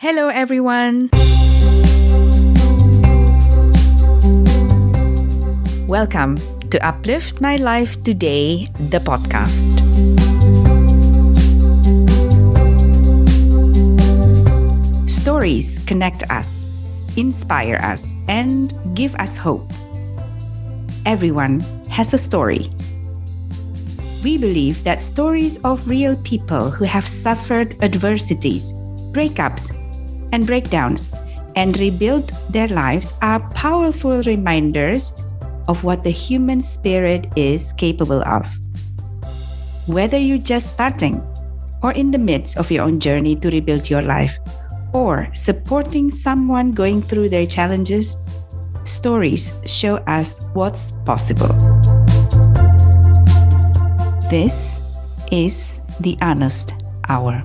Hello, everyone. Welcome to Uplift My Life Today, the podcast. Stories connect us, inspire us, and give us hope. Everyone has a story. We believe that stories of real people who have suffered adversities, breakups, and breakdowns and rebuild their lives are powerful reminders of what the human spirit is capable of. Whether you're just starting or in the midst of your own journey to rebuild your life, or supporting someone going through their challenges, stories show us what's possible. This is the Honest Hour.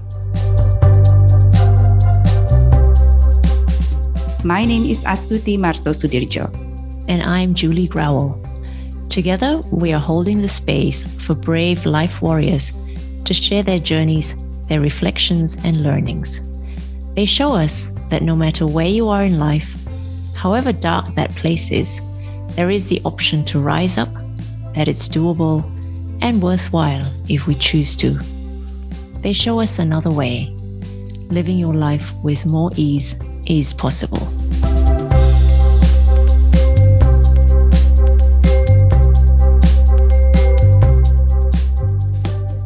My name is Astuti Marto Sudirjo. And I'm Julie Growell. Together, we are holding the space for brave life warriors to share their journeys, their reflections, and learnings. They show us that no matter where you are in life, however dark that place is, there is the option to rise up, that it's doable and worthwhile if we choose to. They show us another way. Living your life with more ease is possible.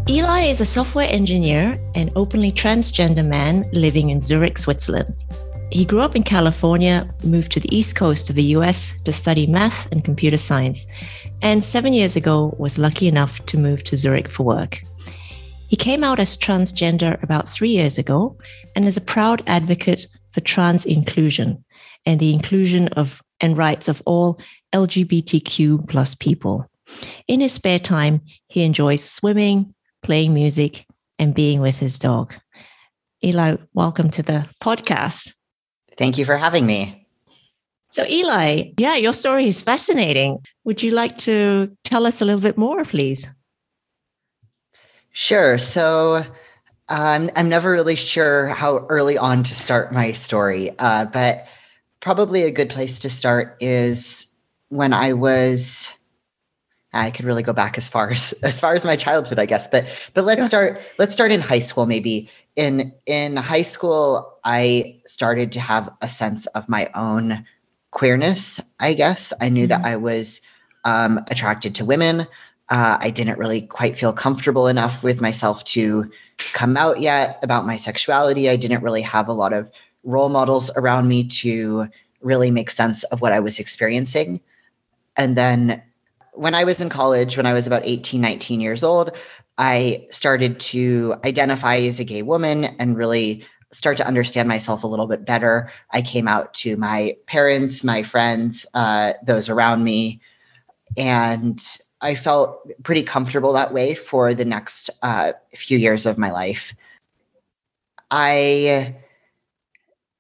Eli is a software engineer and openly transgender man living in Zurich, Switzerland. He grew up in California, moved to the East Coast of the US to study math and computer science, and seven years ago was lucky enough to move to Zurich for work. He came out as transgender about three years ago and is a proud advocate for trans inclusion and the inclusion of and rights of all LGBTQ plus people. In his spare time, he enjoys swimming, playing music, and being with his dog. Eli, welcome to the podcast. Thank you for having me. So, Eli, yeah, your story is fascinating. Would you like to tell us a little bit more, please? Sure. So, um, I'm never really sure how early on to start my story, uh, but probably a good place to start is when I was. I could really go back as far as as far as my childhood, I guess. But but let's yeah. start let's start in high school maybe. In in high school, I started to have a sense of my own queerness. I guess I knew mm-hmm. that I was um, attracted to women. Uh, I didn't really quite feel comfortable enough with myself to come out yet about my sexuality. I didn't really have a lot of role models around me to really make sense of what I was experiencing. And then when I was in college, when I was about 18, 19 years old, I started to identify as a gay woman and really start to understand myself a little bit better. I came out to my parents, my friends, uh, those around me, and I felt pretty comfortable that way for the next uh, few years of my life. I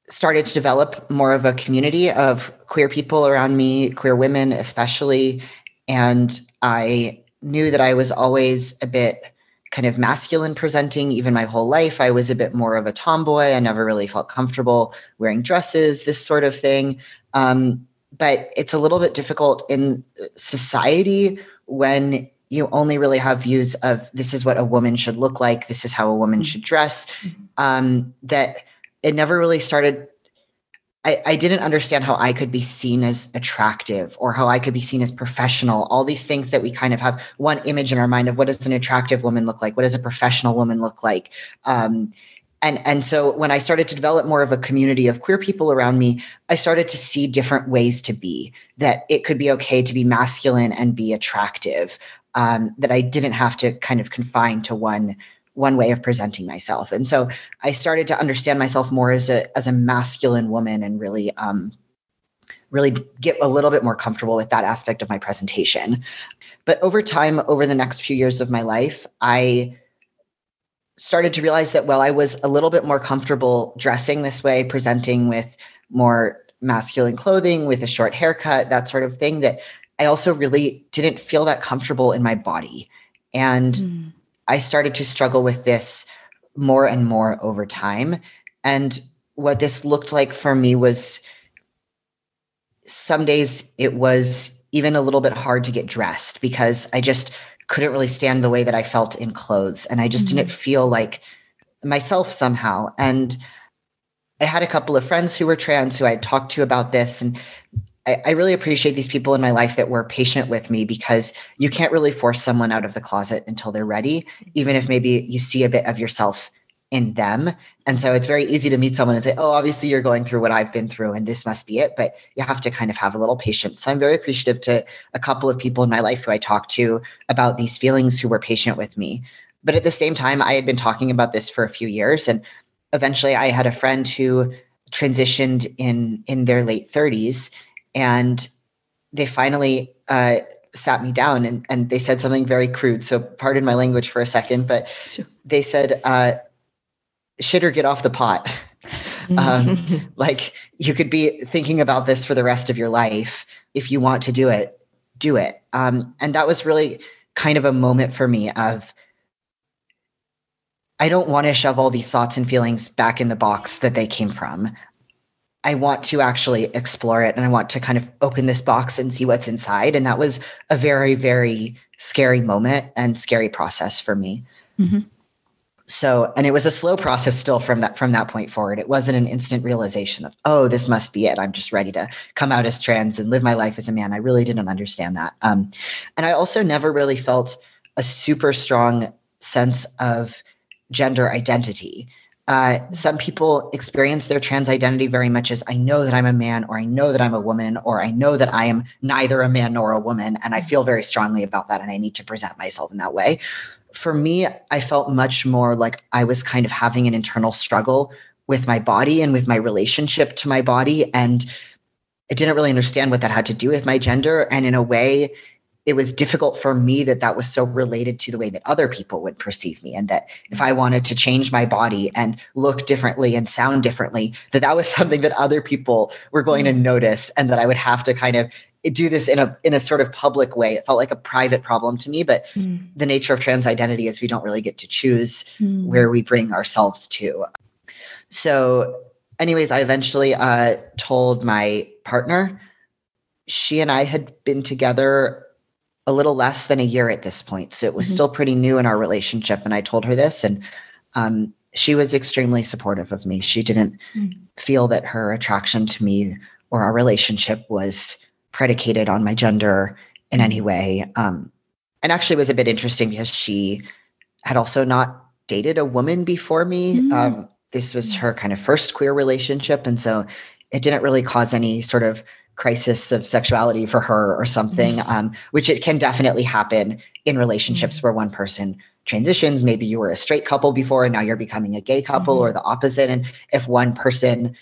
started to develop more of a community of queer people around me, queer women especially, and I knew that I was always a bit kind of masculine presenting even my whole life. I was a bit more of a tomboy. I never really felt comfortable wearing dresses, this sort of thing. Um, but it's a little bit difficult in society when you only really have views of this is what a woman should look like, this is how a woman should dress, mm-hmm. um, that it never really started. I, I didn't understand how I could be seen as attractive or how I could be seen as professional. All these things that we kind of have one image in our mind of what does an attractive woman look like? What does a professional woman look like? Um, and and so when i started to develop more of a community of queer people around me i started to see different ways to be that it could be okay to be masculine and be attractive um, that i didn't have to kind of confine to one one way of presenting myself. And so i started to understand myself more as a as a masculine woman and really um, really get a little bit more comfortable with that aspect of my presentation. But over time over the next few years of my life i started to realize that while I was a little bit more comfortable dressing this way, presenting with more masculine clothing, with a short haircut, that sort of thing, that I also really didn't feel that comfortable in my body. And mm. I started to struggle with this more and more over time. And what this looked like for me was some days it was even a little bit hard to get dressed because I just couldn't really stand the way that I felt in clothes. And I just mm-hmm. didn't feel like myself somehow. And I had a couple of friends who were trans who I talked to about this. And I, I, really appreciate these people in my life that were patient with me because you can't really force someone out of the closet until they're ready, even if maybe you see a bit of yourself in them. And so it's very easy to meet someone and say, oh, obviously you're going through what I've been through and this must be it. But you have to kind of have a little patience. So I'm very appreciative to a couple of people in my life who I talked to about these feelings who were patient with me. But at the same time, I had been talking about this for a few years. And eventually I had a friend who transitioned in in their late 30s and they finally uh, sat me down and, and they said something very crude. So pardon my language for a second, but sure. they said, uh, shit or get off the pot. um, like you could be thinking about this for the rest of your life. If you want to do it, do it. Um, and that was really kind of a moment for me of I don't want to shove all these thoughts and feelings back in the box that they came from. I want to actually explore it and I want to kind of open this box and see what's inside. And that was a very, very scary moment and scary process for me. Mm-hmm so and it was a slow process still from that from that point forward it wasn't an instant realization of oh this must be it i'm just ready to come out as trans and live my life as a man i really didn't understand that um, and i also never really felt a super strong sense of gender identity uh, some people experience their trans identity very much as I know that I'm a man, or I know that I'm a woman, or I know that I am neither a man nor a woman. And I feel very strongly about that. And I need to present myself in that way for me, I felt much more like I was kind of having an internal struggle with my body and with my relationship to my body. And I didn't really understand what that had to do with my gender. And in a way, it was difficult for me that that was so related to the way that other people would perceive me and that if i wanted to change my body and look differently and sound differently that that was something that other people were going to mm. notice and that i would have to kind of do this in a in a sort of public way. It felt like a private problem to me, but mm. the nature of trans identity is we don't really get to choose mm. where we bring ourselves to. So, anyways, I eventually uh, told my partner. She and I had been together a little less than a year at this point, so it was mm-hmm. still pretty new in our relationship. And I told her this, and um, she was extremely supportive of me. She didn't mm. feel that her attraction to me or our relationship was predicated on my gender in any way. Um, and actually, was a bit interesting because she had also not dated a woman before me. Mm. Um, this was her kind of first queer relationship, and so it didn't really cause any sort of crisis of sexuality for her or something, mm. um, which it can definitely happen in relationships mm. where one person transitions. Maybe you were a straight couple before and now you're becoming a gay couple, mm-hmm. or the opposite. And if one person,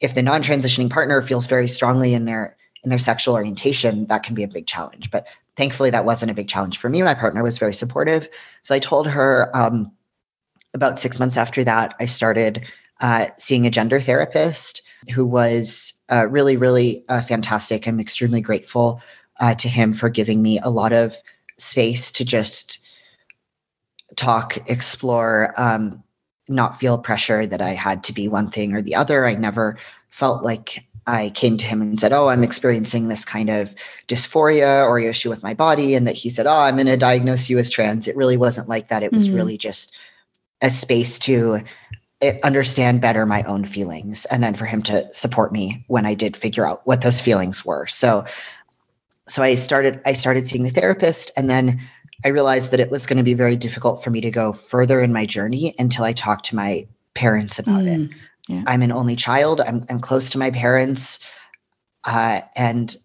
if the non-transitioning partner feels very strongly in their in their sexual orientation, that can be a big challenge. But thankfully, that wasn't a big challenge for me. My partner was very supportive. So I told her um, about six months after that, I started uh, seeing a gender therapist who was uh, really, really uh, fantastic. I'm extremely grateful uh, to him for giving me a lot of space to just talk, explore, um, not feel pressure that I had to be one thing or the other. I never felt like I came to him and said, Oh, I'm experiencing this kind of dysphoria or issue with my body. And that he said, Oh, I'm going to diagnose you as trans. It really wasn't like that. It was mm-hmm. really just a space to eh, understand better my own feelings and then for him to support me when I did figure out what those feelings were. So, so I started, I started seeing the therapist and then I realized that it was going to be very difficult for me to go further in my journey until I talked to my parents about mm. it. Yeah. I'm an only child. I'm, I'm close to my parents. Uh, and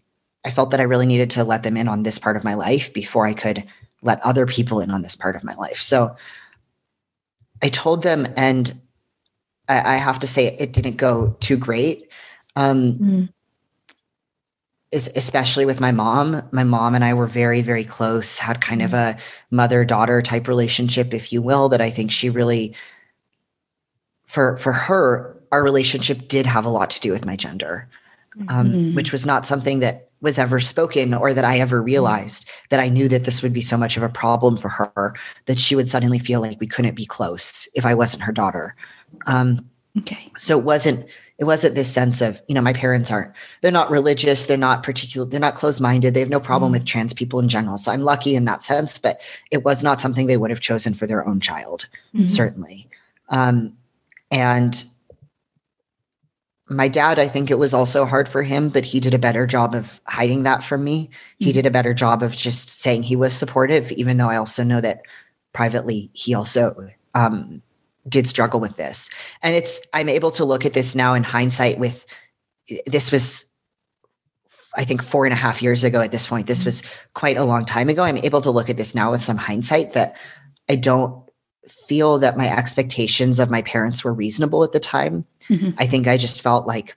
I felt that I really needed to let them in on this part of my life before I could let other people in on this part of my life. So I told them, and I, I have to say it didn't go too great. Um, mm. Especially with my mom. My mom and I were very, very close, had kind of a mother daughter type relationship, if you will, that I think she really for for her, our relationship did have a lot to do with my gender, um, mm-hmm. which was not something that was ever spoken or that I ever realized that I knew that this would be so much of a problem for her that she would suddenly feel like we couldn't be close if I wasn't her daughter. Um, okay. So it wasn't it wasn't this sense of you know my parents aren't they're not religious they're not particular they're not closed-minded they have no problem mm-hmm. with trans people in general so i'm lucky in that sense but it was not something they would have chosen for their own child mm-hmm. certainly um, and my dad i think it was also hard for him but he did a better job of hiding that from me mm-hmm. he did a better job of just saying he was supportive even though i also know that privately he also um, did struggle with this. And it's, I'm able to look at this now in hindsight with this was, I think, four and a half years ago at this point. This was quite a long time ago. I'm able to look at this now with some hindsight that I don't feel that my expectations of my parents were reasonable at the time. Mm-hmm. I think I just felt like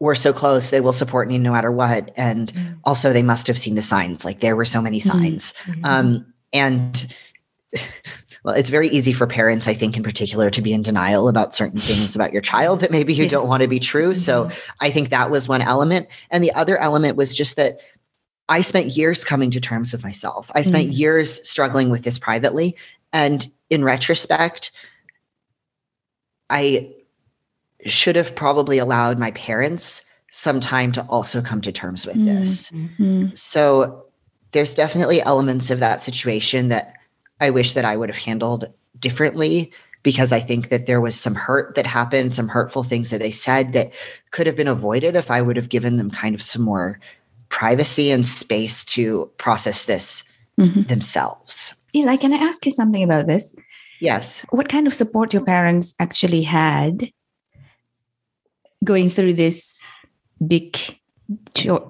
we're so close, they will support me no matter what. And mm-hmm. also, they must have seen the signs. Like there were so many mm-hmm. signs. Mm-hmm. Um, and well, it's very easy for parents, I think, in particular, to be in denial about certain things about your child that maybe you yes. don't want to be true. Mm-hmm. So I think that was one element. And the other element was just that I spent years coming to terms with myself. I spent mm-hmm. years struggling with this privately. And in retrospect, I should have probably allowed my parents some time to also come to terms with mm-hmm. this. So there's definitely elements of that situation that I wish that I would have handled differently because I think that there was some hurt that happened, some hurtful things that they said that could have been avoided if I would have given them kind of some more privacy and space to process this mm-hmm. themselves. Eli, can I ask you something about this? Yes. What kind of support your parents actually had going through this big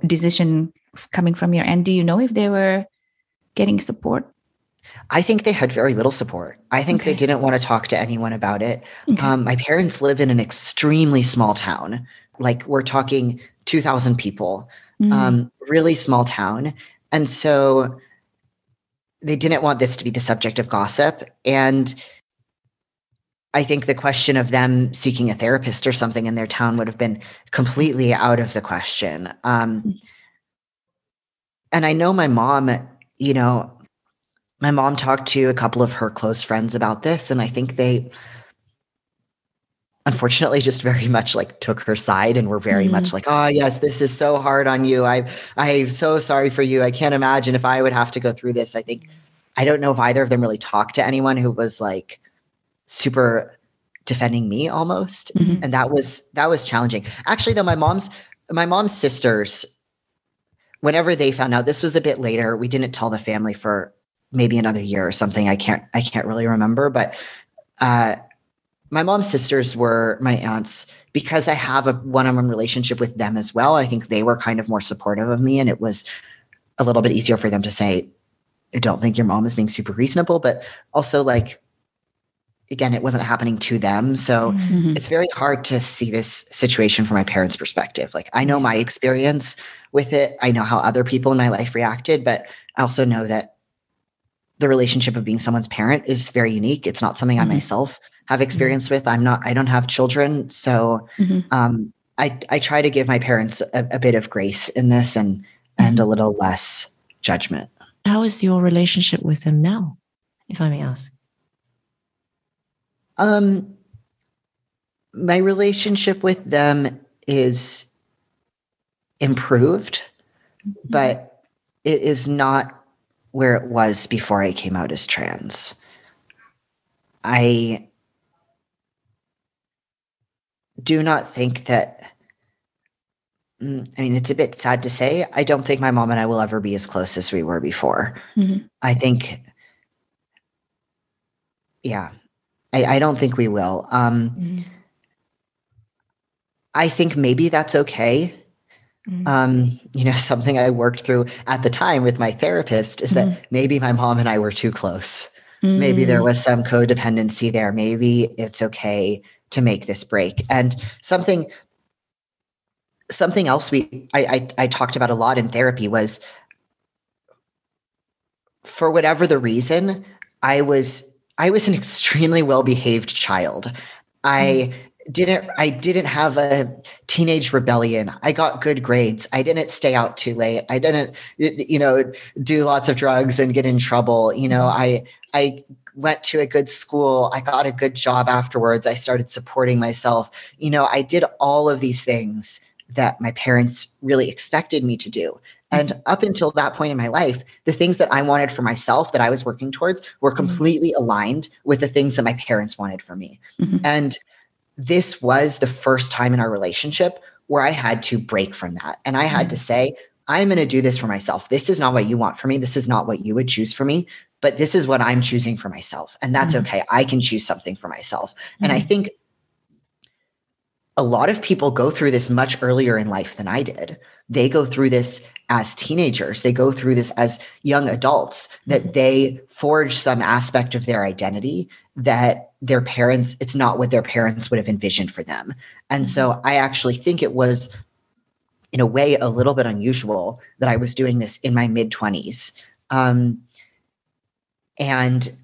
decision coming from your end? Do you know if they were getting support? I think they had very little support. I think okay. they didn't want to talk to anyone about it. Okay. Um, my parents live in an extremely small town. Like we're talking 2,000 people, mm. um, really small town. And so they didn't want this to be the subject of gossip. And I think the question of them seeking a therapist or something in their town would have been completely out of the question. Um, and I know my mom, you know, my mom talked to a couple of her close friends about this, and I think they unfortunately just very much like took her side and were very mm-hmm. much like oh yes this is so hard on you i i'm so sorry for you i can't imagine if i would have to go through this i think i don't know if either of them really talked to anyone who was like super defending me almost mm-hmm. and that was that was challenging actually though my mom's my mom's sisters whenever they found out this was a bit later we didn't tell the family for maybe another year or something. I can't I can't really remember, but uh, my mom's sisters were my aunts because I have a one-on-one relationship with them as well. I think they were kind of more supportive of me, and it was a little bit easier for them to say, "I don't think your mom is being super reasonable," but also like. Again, it wasn't happening to them. So mm-hmm. it's very hard to see this situation from my parents' perspective. Like, I know my experience with it. I know how other people in my life reacted, but I also know that the relationship of being someone's parent is very unique. It's not something mm-hmm. I myself have experience mm-hmm. with. I'm not, I don't have children. So mm-hmm. um, I, I try to give my parents a, a bit of grace in this and, and a mm-hmm. little less judgment. How is your relationship with them now, if I may ask? Um, my relationship with them is improved, mm-hmm. but it is not where it was before I came out as trans. I do not think that. Mm, I mean, it's a bit sad to say. I don't think my mom and I will ever be as close as we were before. Mm-hmm. I think, yeah, I, I, don't think we will. Um, mm-hmm. I think maybe that's okay Mm-hmm. Um, you know, something I worked through at the time with my therapist is mm-hmm. that maybe my mom and I were too close. Mm-hmm. Maybe there mm. was some codependency there. Maybe it's okay to make this break. And something something else we I, I, I talked about a lot in therapy was for whatever the reason, I was I was an extremely well behaved child. I mm didn't I didn't have a teenage rebellion. I got good grades. I didn't stay out too late. I didn't you know do lots of drugs and get in trouble. You know, I I went to a good school. I got a good job afterwards. I started supporting myself. You know, I did all of these things that my parents really expected me to do. And mm-hmm. up until that point in my life, the things that I wanted for myself that I was working towards were mm-hmm. completely aligned with the things that my parents wanted for me. Mm-hmm. And this was the first time in our relationship where I had to break from that. And I had to mm-hmm. say, I'm going to do this for myself. This is not what you want for me. This is not what you would choose for me, but this is what I'm choosing for myself. And that's mm-hmm. okay. I can choose something for myself. And I think a lot of people go through this much earlier in life than I did. They go through this as teenagers, they go through this as young adults, that mm-hmm. they forge some aspect of their identity that their parents, it's not what their parents would have envisioned for them. And so mm-hmm. I actually think it was, in a way, a little bit unusual that I was doing this in my mid 20s. Um, and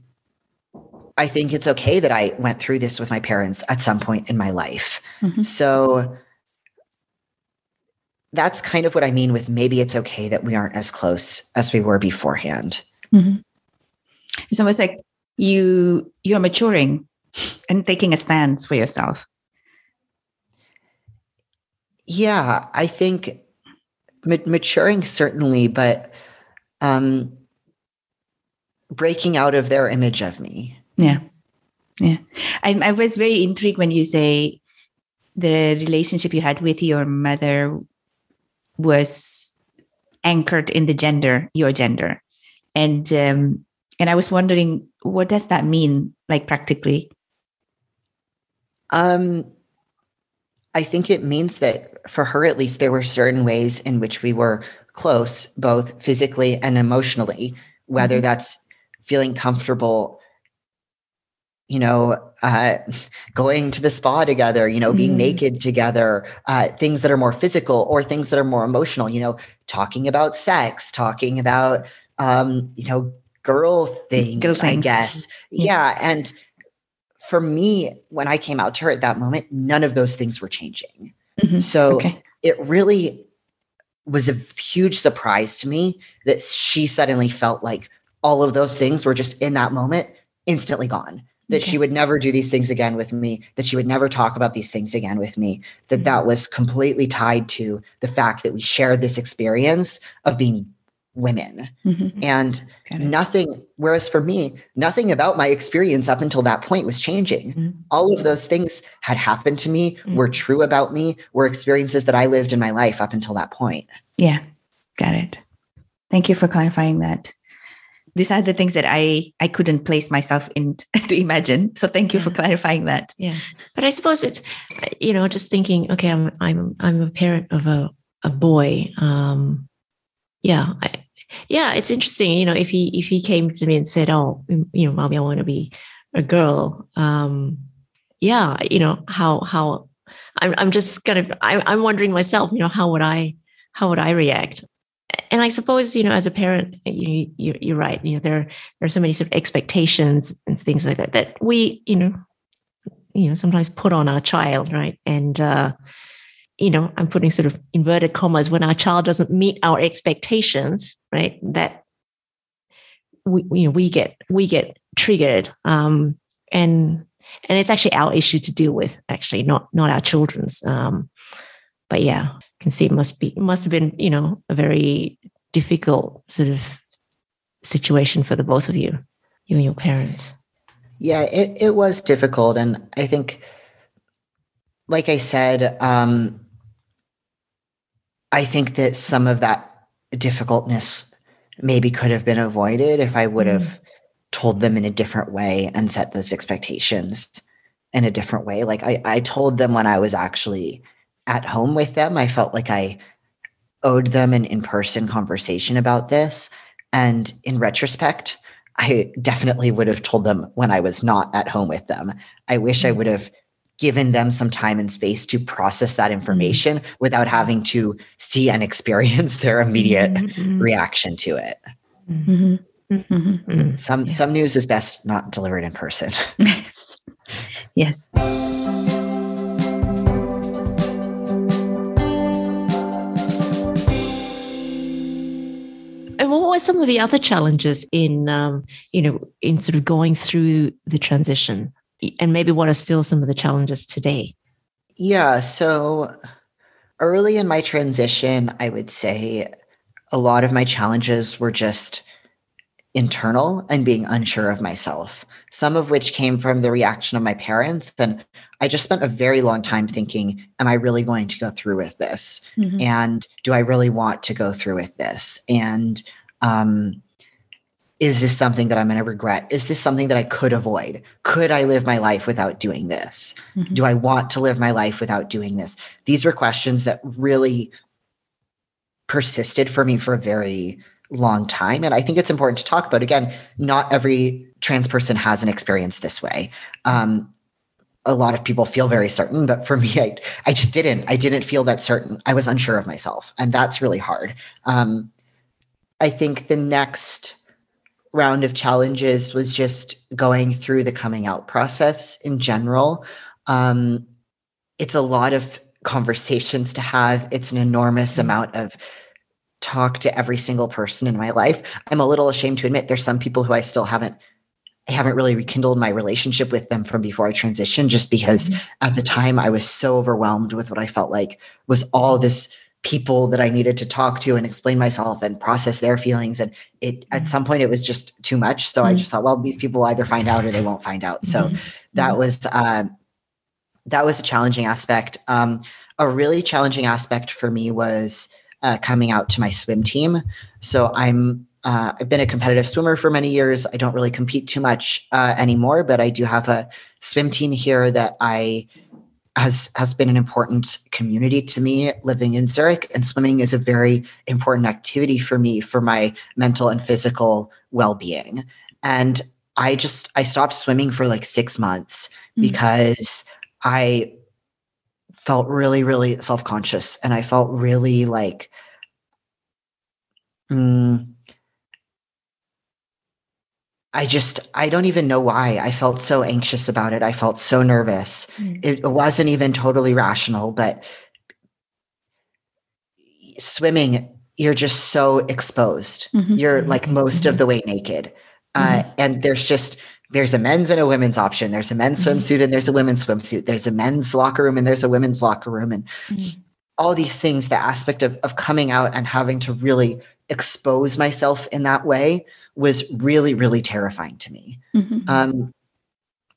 I think it's okay that I went through this with my parents at some point in my life. Mm-hmm. So that's kind of what I mean with maybe it's okay that we aren't as close as we were beforehand. Mm-hmm. It's almost like you you're maturing and taking a stance for yourself. Yeah, I think ma- maturing certainly, but um, breaking out of their image of me. Yeah, yeah. I, I was very intrigued when you say the relationship you had with your mother was anchored in the gender, your gender, and um, and I was wondering what does that mean, like practically. Um, I think it means that for her, at least, there were certain ways in which we were close, both physically and emotionally. Whether mm-hmm. that's feeling comfortable you know, uh, going to the spa together, you know, being mm. naked together, uh, things that are more physical or things that are more emotional, you know, talking about sex, talking about, um, you know, girl things, girl I guess. Yeah. And for me, when I came out to her at that moment, none of those things were changing. Mm-hmm. So okay. it really was a huge surprise to me that she suddenly felt like all of those things were just in that moment instantly gone that okay. she would never do these things again with me that she would never talk about these things again with me that mm-hmm. that was completely tied to the fact that we shared this experience of being women mm-hmm. and nothing whereas for me nothing about my experience up until that point was changing mm-hmm. all of those things had happened to me mm-hmm. were true about me were experiences that i lived in my life up until that point yeah got it thank you for clarifying that these are the things that I I couldn't place myself in to imagine. So thank you yeah. for clarifying that. Yeah, but I suppose it's you know just thinking. Okay, I'm I'm I'm a parent of a a boy. Um, yeah, I, yeah, it's interesting. You know, if he if he came to me and said, "Oh, you know, mommy, I want to be a girl," um, yeah, you know how how I'm I'm just kind of I'm I'm wondering myself. You know, how would I how would I react? and I suppose you know, as a parent, you, you are right. You know, there there are so many sort of expectations and things like that that we you know, you know, sometimes put on our child, right? And uh, you know, I'm putting sort of inverted commas when our child doesn't meet our expectations, right? That we you know we get we get triggered, um, and and it's actually our issue to deal with, actually, not not our children's. Um, but yeah, I can see it must be must have been you know a very difficult sort of situation for the both of you you and your parents yeah it, it was difficult and i think like i said um i think that some of that difficultness maybe could have been avoided if i would have mm. told them in a different way and set those expectations in a different way like i, I told them when i was actually at home with them. I felt like I owed them an in person conversation about this. And in retrospect, I definitely would have told them when I was not at home with them. I wish I would have given them some time and space to process that information mm-hmm. without having to see and experience their immediate mm-hmm. reaction to it. Mm-hmm. mm-hmm. mm-hmm. Some yeah. some news is best not delivered in person. yes. And what were some of the other challenges in, um, you know, in sort of going through the transition? And maybe what are still some of the challenges today? Yeah. So early in my transition, I would say a lot of my challenges were just internal and being unsure of myself, some of which came from the reaction of my parents. And I just spent a very long time thinking, am I really going to go through with this? Mm-hmm. And do I really want to go through with this? And um, is this something that I'm going to regret? Is this something that I could avoid? Could I live my life without doing this? Mm-hmm. Do I want to live my life without doing this? These were questions that really persisted for me for a very long time. And I think it's important to talk about. Again, not every trans person has an experience this way. Um, a lot of people feel very certain, but for me, I, I just didn't. I didn't feel that certain. I was unsure of myself, and that's really hard. Um, I think the next round of challenges was just going through the coming out process in general. Um, it's a lot of conversations to have. It's an enormous amount of talk to every single person in my life. I'm a little ashamed to admit there's some people who I still haven't I haven't really rekindled my relationship with them from before I transitioned just because mm-hmm. at the time I was so overwhelmed with what I felt like was all this people that I needed to talk to and explain myself and process their feelings and it at mm-hmm. some point it was just too much so mm-hmm. I just thought well these people either find out or they won't find out. So mm-hmm. that mm-hmm. was uh, that was a challenging aspect. Um, a really challenging aspect for me was uh, coming out to my swim team. So I'm uh, I've been a competitive swimmer for many years. I don't really compete too much uh, anymore, but I do have a swim team here that I has has been an important community to me living in Zurich. And swimming is a very important activity for me for my mental and physical well being. And I just I stopped swimming for like six months mm-hmm. because I felt really really self conscious and I felt really like Mm, I just, I don't even know why. I felt so anxious about it. I felt so nervous. Mm. It, wasn't even totally rational, but swimming, you're just so exposed. Mm-hmm. You're mm-hmm. like most mm-hmm. of the way naked. Uh, mm-hmm. and there's just, there's a men's and a women's option. There's a men's mm-hmm. swimsuit and there's a women's swimsuit. There's a men's locker room and there's a women's locker room. And mm-hmm. all these things, the aspect of, of coming out and having to really expose myself in that way was really, really terrifying to me. Mm-hmm. Um,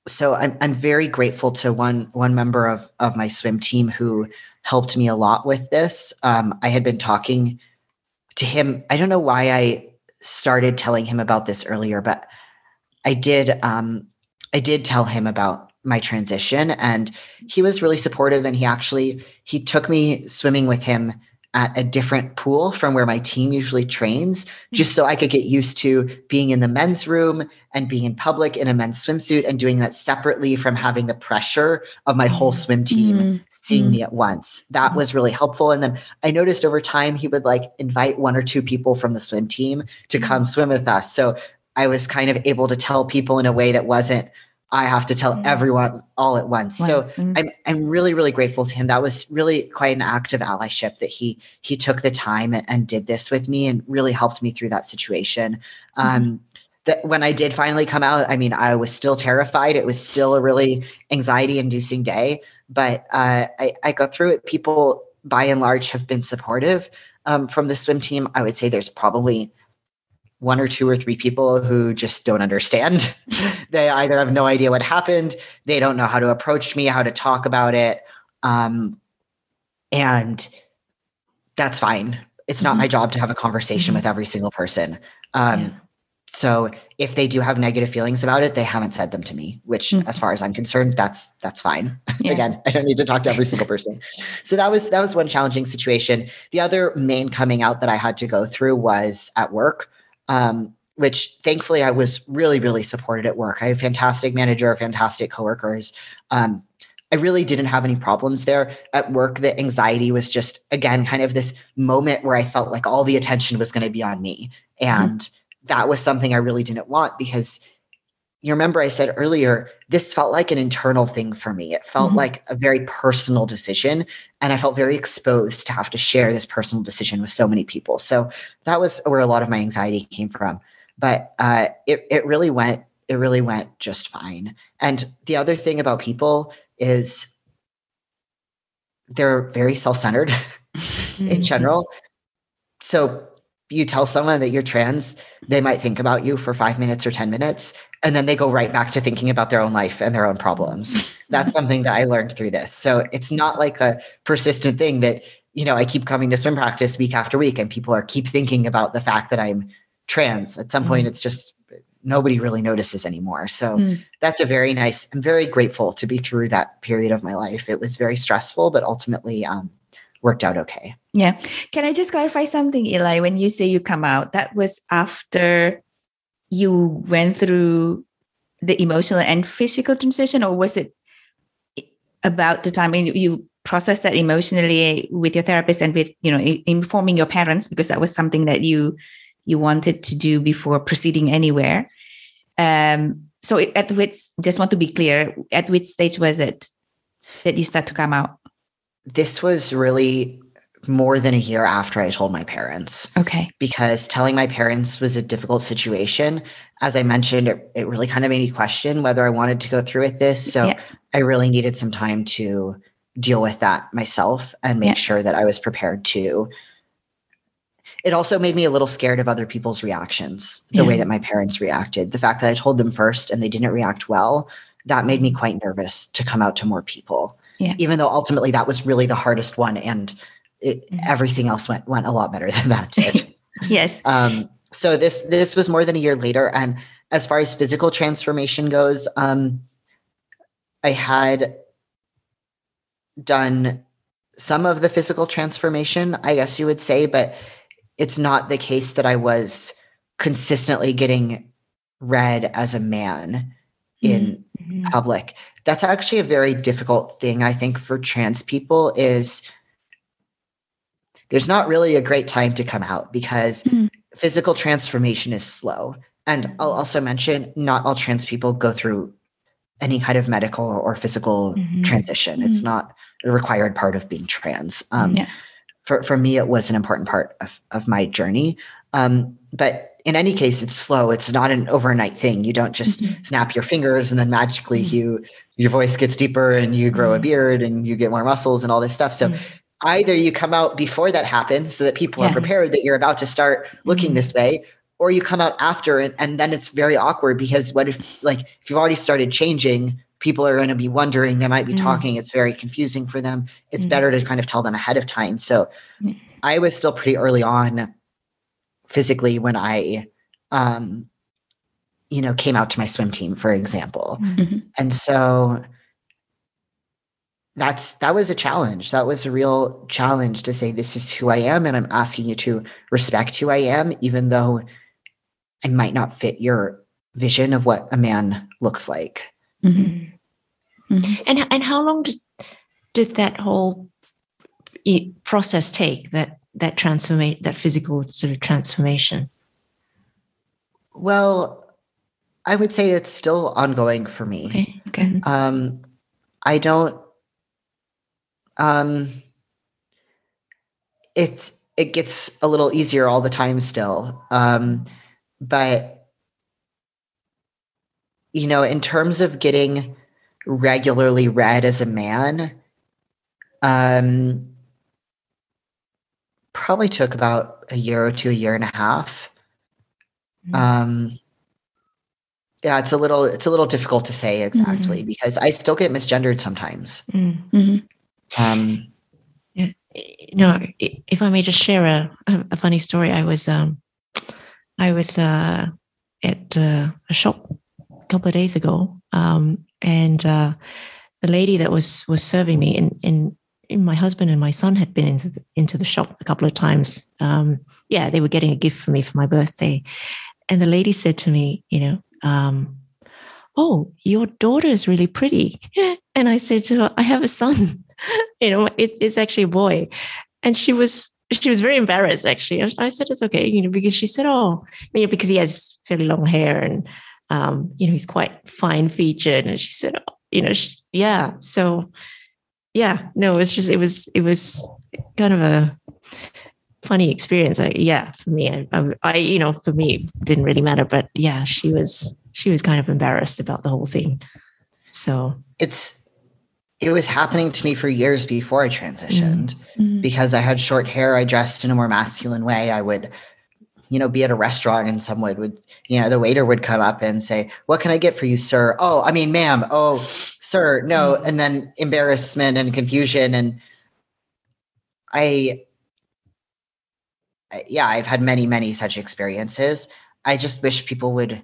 so I'm I'm very grateful to one one member of of my swim team who helped me a lot with this. Um, I had been talking to him. I don't know why I started telling him about this earlier, but I did. Um, I did tell him about my transition, and he was really supportive. And he actually he took me swimming with him at a different pool from where my team usually trains, just so I could get used to being in the men's room and being in public in a men's swimsuit and doing that separately from having the pressure of my whole swim team mm-hmm. seeing mm-hmm. me at once. That was really helpful. And then I noticed over time he would like invite one or two people from the swim team to mm-hmm. come swim with us. So I was kind of able to tell people in a way that wasn't I have to tell everyone all at once. So I'm I'm really really grateful to him. That was really quite an act of allyship that he he took the time and, and did this with me and really helped me through that situation. Mm-hmm. Um, that when I did finally come out, I mean, I was still terrified. It was still a really anxiety inducing day, but uh, I I got through it. People by and large have been supportive um, from the swim team. I would say there's probably one or two or three people who just don't understand. they either have no idea what happened, they don't know how to approach me, how to talk about it. Um, and that's fine. It's not mm-hmm. my job to have a conversation mm-hmm. with every single person. Um, yeah. So if they do have negative feelings about it, they haven't said them to me, which mm-hmm. as far as I'm concerned, that's that's fine. Yeah. Again, I don't need to talk to every single person. So that was that was one challenging situation. The other main coming out that I had to go through was at work um, which thankfully I was really, really supported at work. I have a fantastic manager, fantastic coworkers. Um, I really didn't have any problems there at work. The anxiety was just, again, kind of this moment where I felt like all the attention was going to be on me. And mm-hmm. that was something I really didn't want because you remember I said earlier, this felt like an internal thing for me. It felt mm-hmm. like a very personal decision. And I felt very exposed to have to share this personal decision with so many people. So that was where a lot of my anxiety came from. But uh, it, it really went, it really went just fine. And the other thing about people is they're very self-centered in mm-hmm. general. So you tell someone that you're trans, they might think about you for five minutes or 10 minutes, and then they go right back to thinking about their own life and their own problems. That's something that I learned through this. So it's not like a persistent thing that, you know, I keep coming to swim practice week after week and people are keep thinking about the fact that I'm trans. At some mm. point, it's just nobody really notices anymore. So mm. that's a very nice, I'm very grateful to be through that period of my life. It was very stressful, but ultimately, um, worked out okay. Yeah. Can I just clarify something, Eli? When you say you come out, that was after you went through the emotional and physical transition, or was it about the time you processed that emotionally with your therapist and with you know informing your parents because that was something that you you wanted to do before proceeding anywhere? Um, so at which just want to be clear, at which stage was it that you start to come out? this was really more than a year after I told my parents. Okay. Because telling my parents was a difficult situation. As I mentioned, it, it really kind of made me question whether I wanted to go through with this. So yeah. I really needed some time to deal with that myself and make yeah. sure that I was prepared to. It also made me a little scared of other people's reactions, the yeah. way that my parents reacted. The fact that I told them first and they didn't react well, that made me quite nervous to come out to more people yeah. even though ultimately that was really the hardest one and it, mm-hmm. everything else went went a lot better than that did. yes. Um, so this this was more than a year later, and as far as physical transformation goes, um, I had done some of the physical transformation, I guess you would say, but it's not the case that I was consistently getting read as a man in mm-hmm. public that's actually a very difficult thing i think for trans people is there's not really a great time to come out because mm-hmm. physical transformation is slow and i'll also mention not all trans people go through any kind of medical or physical mm-hmm. transition it's mm-hmm. not a required part of being trans um, yeah. for, for me it was an important part of, of my journey um, but in any case, it's slow. It's not an overnight thing. You don't just mm-hmm. snap your fingers and then magically mm-hmm. you your voice gets deeper and you grow mm-hmm. a beard and you get more muscles and all this stuff. So. Either you come out before that happens so that people yeah. are prepared that you're about to start looking mm-hmm. this way, or you come out after and, and then it's very awkward because what if like if you've already started changing, people are going to be wondering, they might be mm-hmm. talking, it's very confusing for them. It's better to kind of tell them ahead of time. So I was still pretty early on physically when I, um, you know, came out to my swim team, for example. Mm-hmm. And so that's that was a challenge. That was a real challenge to say this is who I am, and I'm asking you to respect who I am, even though I might not fit your vision of what a man looks like. Mm-hmm. Mm-hmm. And and how long did did that whole process take? That that transformation, that physical sort of transformation? Well, I would say it's still ongoing for me. Okay. Okay. Um, I don't. Um, it's it gets a little easier all the time still, um, but you know, in terms of getting regularly read as a man, um, probably took about a year or two, a year and a half. Mm-hmm. Um, yeah, it's a little it's a little difficult to say exactly mm-hmm. because I still get misgendered sometimes. Mm-hmm. Um, know, if I may just share a, a funny story, I was um, I was uh, at uh, a shop a couple of days ago, um, and uh, the lady that was was serving me and in my husband and my son had been into the, into the shop a couple of times. Um, yeah, they were getting a gift for me for my birthday, and the lady said to me, you know, um, "Oh, your daughter is really pretty," and I said to her, "I have a son. you know, it, it's actually a boy," and she was she was very embarrassed. Actually, I said it's okay, you know, because she said, "Oh, you know, because he has fairly long hair and." Um, you know, he's quite fine featured. And she said, oh, you know, she, yeah. So yeah, no, it was just, it was, it was kind of a funny experience. I, yeah, for me, I, I, I, you know, for me, didn't really matter, but yeah, she was, she was kind of embarrassed about the whole thing. So it's, it was happening to me for years before I transitioned mm-hmm. because I had short hair. I dressed in a more masculine way. I would, you know, be at a restaurant and someone would, you know, the waiter would come up and say, What can I get for you, sir? Oh, I mean, ma'am. Oh, sir. No. Mm-hmm. And then embarrassment and confusion. And I, yeah, I've had many, many such experiences. I just wish people would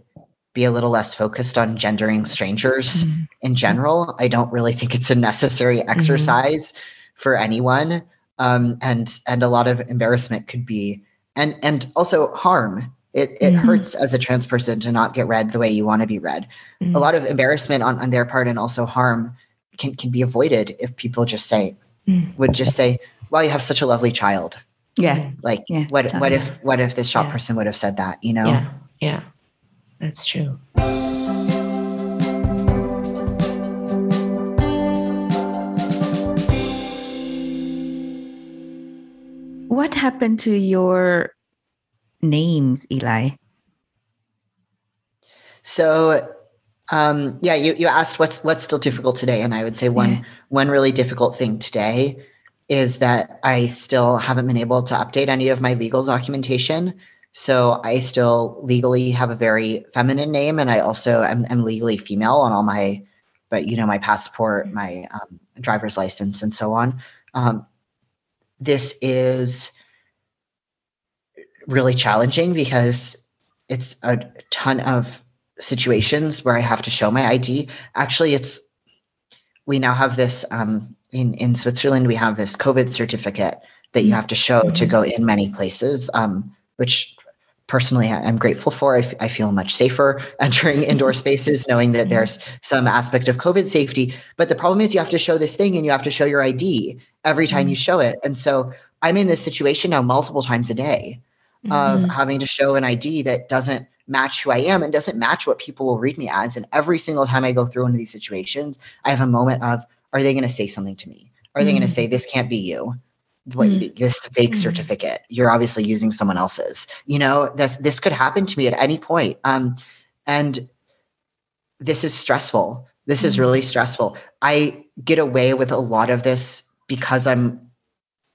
be a little less focused on gendering strangers mm-hmm. in general. I don't really think it's a necessary mm-hmm. exercise mm-hmm. for anyone. Um, and and a lot of embarrassment could be and and also harm. It it mm-hmm. hurts as a trans person to not get read the way you want to be read. A mm-hmm. lot of embarrassment on, on their part and also harm can can be avoided if people just say mm. would just say, Well, you have such a lovely child. Yeah. Like yeah, what what if what if this shop yeah. person would have said that, you know? Yeah. Yeah. That's true. What happened to your names, Eli? So, um, yeah, you, you asked what's what's still difficult today, and I would say one yeah. one really difficult thing today is that I still haven't been able to update any of my legal documentation. So I still legally have a very feminine name, and I also am, am legally female on all my, but you know, my passport, my um, driver's license, and so on. Um, this is really challenging because it's a ton of situations where I have to show my ID. Actually, it's we now have this um, in in Switzerland. We have this COVID certificate that you have to show mm-hmm. to go in many places, um, which personally I'm grateful for. I, f- I feel much safer entering indoor spaces knowing that there's some aspect of COVID safety. But the problem is you have to show this thing and you have to show your ID every time you mm-hmm. show it. And so I'm in this situation now multiple times a day of mm-hmm. having to show an ID that doesn't match who I am and doesn't match what people will read me as. And every single time I go through one of these situations, I have a moment of, are they going to say something to me? Are they mm-hmm. going to say, this can't be you? What mm. this fake mm. certificate you're obviously using someone else's you know this this could happen to me at any point um and this is stressful this mm. is really mm. stressful i get away with a lot of this because i'm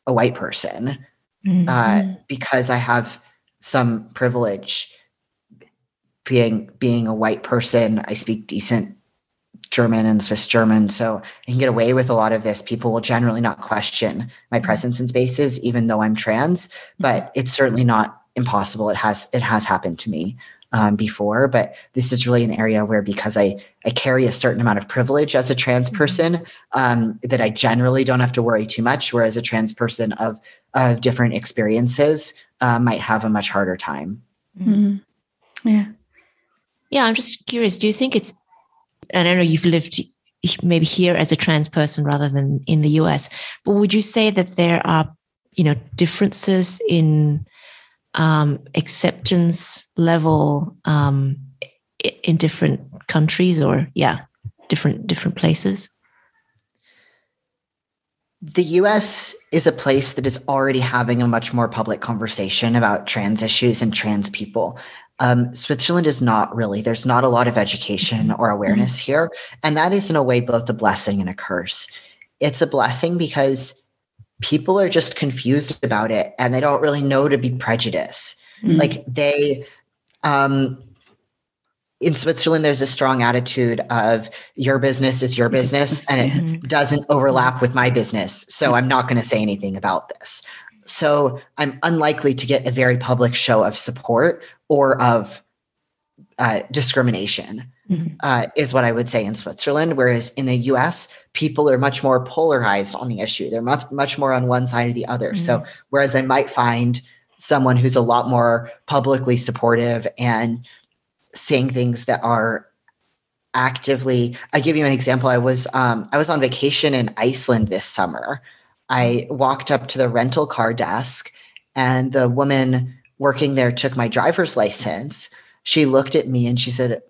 a white person mm-hmm. uh, because i have some privilege being being a white person i speak decent German and Swiss German. So I can get away with a lot of this. People will generally not question my mm-hmm. presence in spaces, even though I'm trans. But mm-hmm. it's certainly not impossible. It has it has happened to me um, before. But this is really an area where because I I carry a certain amount of privilege as a trans mm-hmm. person, um, that I generally don't have to worry too much. Whereas a trans person of of different experiences uh, might have a much harder time. Mm-hmm. Yeah. Yeah, I'm just curious. Do you think it's and I know you've lived maybe here as a trans person rather than in the US, but would you say that there are, you know, differences in um, acceptance level um, in different countries or yeah, different different places? The US is a place that is already having a much more public conversation about trans issues and trans people. Um, Switzerland is not really, there's not a lot of education or awareness mm-hmm. here. And that is, in a way, both a blessing and a curse. It's a blessing because people are just confused about it and they don't really know to be prejudiced. Mm-hmm. Like they, um, in Switzerland, there's a strong attitude of your business is your business and it mm-hmm. doesn't overlap with my business. So I'm not going to say anything about this. So I'm unlikely to get a very public show of support or of uh, discrimination, mm-hmm. uh, is what I would say in Switzerland. Whereas in the US, people are much more polarized on the issue. They're much, much more on one side or the other. Mm-hmm. So, whereas I might find someone who's a lot more publicly supportive and saying things that are actively i give you an example i was um, i was on vacation in iceland this summer i walked up to the rental car desk and the woman working there took my driver's license, she looked at me and she said,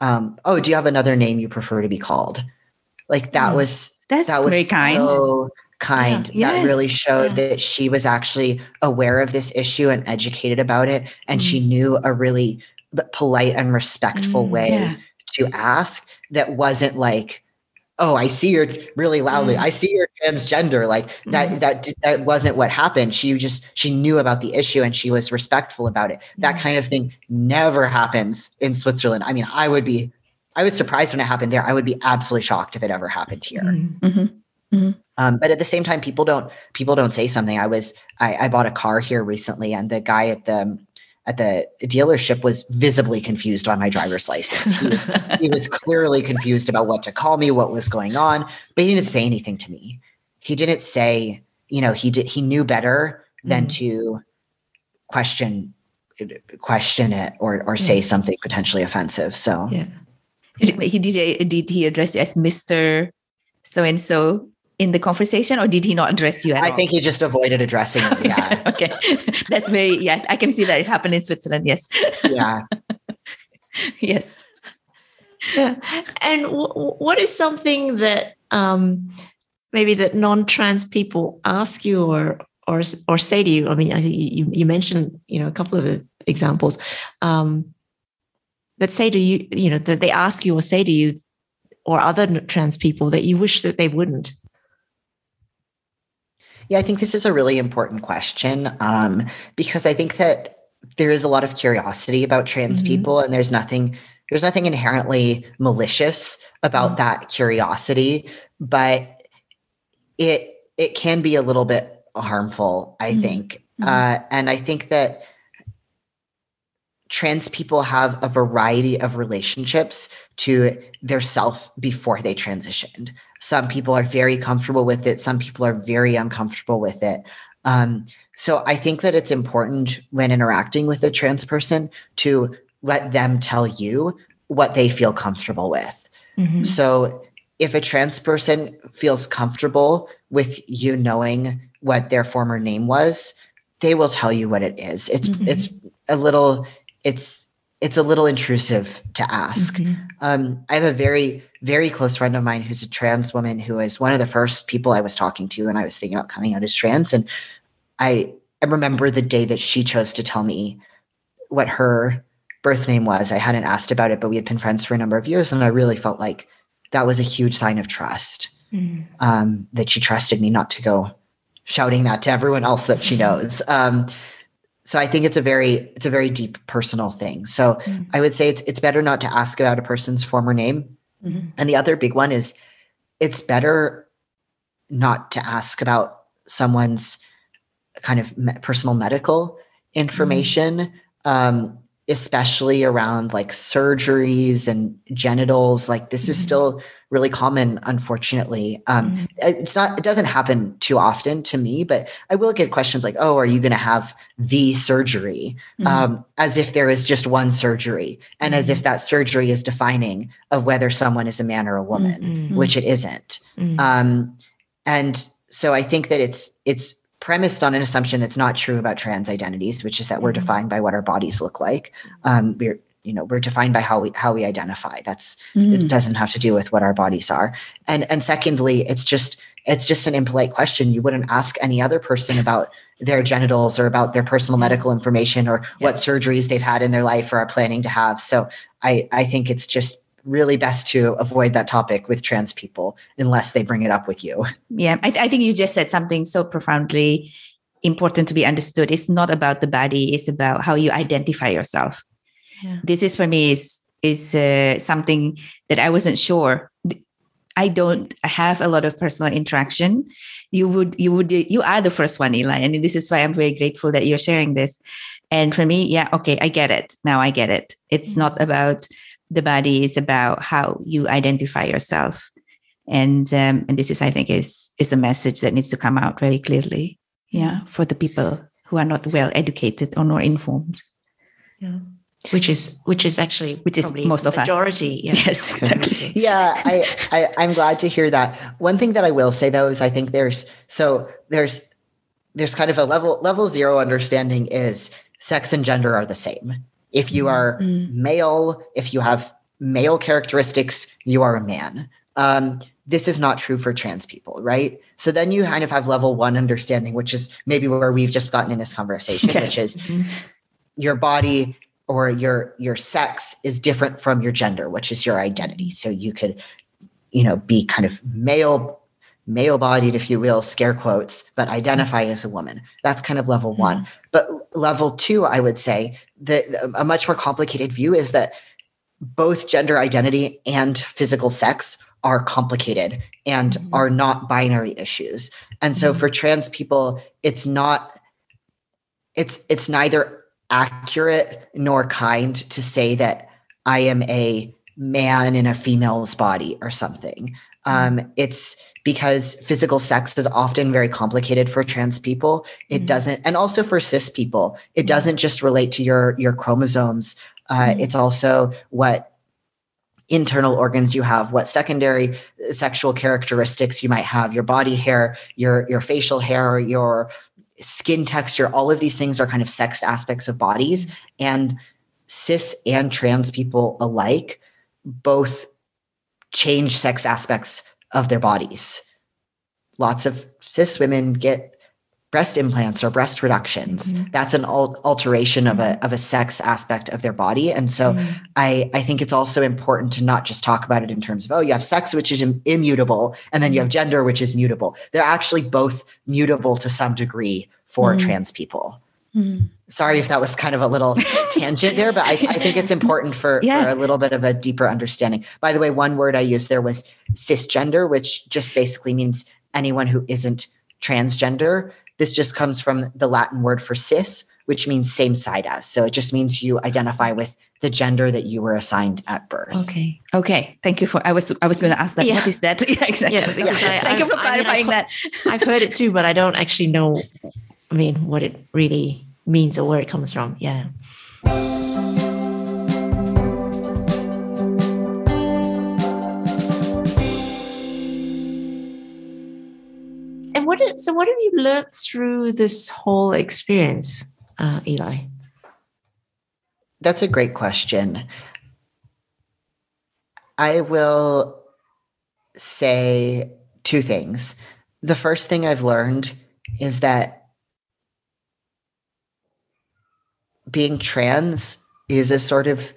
um, "Oh, do you have another name you prefer to be called?" Like that mm. was that's that was very kind. So kind. Yeah. That yes. really showed yeah. that she was actually aware of this issue and educated about it, and mm. she knew a really polite and respectful mm, way yeah. to ask that wasn't like oh i see you're really loudly mm. i see you're transgender like that mm. that that wasn't what happened she just she knew about the issue and she was respectful about it that mm. kind of thing never happens in switzerland i mean i would be i was surprised when it happened there i would be absolutely shocked if it ever happened here mm-hmm. Mm-hmm. mm-hmm. Um, but at the same time people don't people don't say something i was I, I bought a car here recently and the guy at the at the dealership was visibly confused by my driver's license. He was, he was clearly confused about what to call me, what was going on, but he didn't say anything to me. He didn't say, you know, he did he knew better than mm-hmm. to question question it or or say something potentially offensive. So yeah. He did did he address you as Mr. So and so in the conversation or did he not address you at all? I all? think he just avoided addressing me. Yeah. okay. That's very, yeah, I can see that it happened in Switzerland. Yes. Yeah. yes. Yeah. And w- what is something that um, maybe that non-trans people ask you or or or say to you? I mean, I think you you mentioned you know a couple of examples um, that say to you, you know, that they ask you or say to you or other trans people that you wish that they wouldn't. Yeah, I think this is a really important question um, because I think that there is a lot of curiosity about trans mm-hmm. people, and there's nothing there's nothing inherently malicious about mm-hmm. that curiosity, but it it can be a little bit harmful. I mm-hmm. think, mm-hmm. uh, and I think that trans people have a variety of relationships to their self before they transitioned. Some people are very comfortable with it. Some people are very uncomfortable with it. Um, so I think that it's important when interacting with a trans person to let them tell you what they feel comfortable with. Mm-hmm. So if a trans person feels comfortable with you knowing what their former name was, they will tell you what it is. It's mm-hmm. it's a little it's it's a little intrusive to ask. Mm-hmm. Um, I have a very, very close friend of mine who's a trans woman who is one of the first people I was talking to when I was thinking about coming out as trans. And I, I remember the day that she chose to tell me what her birth name was. I hadn't asked about it, but we had been friends for a number of years. And I really felt like that was a huge sign of trust mm-hmm. um, that she trusted me not to go shouting that to everyone else that she knows. Um, so I think it's a very it's a very deep personal thing. So mm-hmm. I would say it's it's better not to ask about a person's former name. Mm-hmm. And the other big one is it's better not to ask about someone's kind of me- personal medical information. Mm-hmm. Um, especially around like surgeries and genitals like this mm-hmm. is still really common unfortunately um, mm-hmm. it's not it doesn't happen too often to me but i will get questions like oh are you going to have the surgery mm-hmm. um, as if there is just one surgery and as if mm-hmm. that surgery is defining of whether someone is a man or a woman mm-hmm. which it isn't mm-hmm. um, and so i think that it's it's premised on an assumption that's not true about trans identities, which is that we're mm-hmm. defined by what our bodies look like. Um, we're you know we're defined by how we how we identify. That's mm. it doesn't have to do with what our bodies are. And and secondly, it's just it's just an impolite question. You wouldn't ask any other person about their genitals or about their personal medical information or what surgeries they've had in their life or are planning to have. So I I think it's just really best to avoid that topic with trans people unless they bring it up with you. Yeah, I, th- I think you just said something so profoundly important to be understood. It's not about the body; it's about how you identify yourself. Yeah. This is for me is is uh, something that I wasn't sure. I don't have a lot of personal interaction. You would, you would, you are the first one, Eli, and this is why I'm very grateful that you're sharing this. And for me, yeah, okay, I get it. Now I get it. It's mm-hmm. not about the body is about how you identify yourself and um, and this is i think is is the message that needs to come out very clearly yeah for the people who are not well educated or not informed yeah which is which is actually which is most of majority, us. Yeah. Yes, exactly. yeah, I, I I'm glad to hear that. One thing that I will say though is I think there's so there's there's kind of a level level zero understanding is sex and gender are the same. If you are mm-hmm. male, if you have male characteristics, you are a man. Um, this is not true for trans people, right? So then you kind of have level one understanding, which is maybe where we've just gotten in this conversation, yes. which is mm-hmm. your body or your your sex is different from your gender, which is your identity. So you could, you know, be kind of male male bodied, if you will, scare quotes, but identify as a woman. That's kind of level mm-hmm. one. But level two, I would say that a much more complicated view is that both gender identity and physical sex are complicated and mm-hmm. are not binary issues. And so mm-hmm. for trans people, it's not it's it's neither accurate nor kind to say that I am a man in a female's body or something. Mm-hmm. Um, it's because physical sex is often very complicated for trans people. It mm-hmm. doesn't, and also for cis people, it doesn't just relate to your your chromosomes. Uh, mm-hmm. It's also what internal organs you have, what secondary sexual characteristics you might have, your body hair, your your facial hair, your skin texture, all of these things are kind of sex aspects of bodies. And cis and trans people alike both change sex aspects of their bodies. Lots of cis women get breast implants or breast reductions mm-hmm. that's an al- alteration of a mm-hmm. of a sex aspect of their body and so mm-hmm. i i think it's also important to not just talk about it in terms of oh you have sex which is Im- immutable and then you have mm-hmm. gender which is mutable they're actually both mutable to some degree for mm-hmm. trans people mm-hmm. sorry if that was kind of a little tangent there but I, I think it's important for, yeah. for a little bit of a deeper understanding by the way one word i used there was cisgender which just basically means anyone who isn't transgender this just comes from the Latin word for cis, which means same side as. So it just means you identify with the gender that you were assigned at birth. Okay. Okay. Thank you for. I was I was going to ask that. Yeah. What is that? yeah, exactly. Yeah, yeah. I, Thank I, you for clarifying I mean, that. I've heard it too, but I don't actually know. I mean, what it really means or where it comes from. Yeah. And what so what have you learned through this whole experience, uh, Eli? That's a great question. I will say two things. The first thing I've learned is that being trans is a sort of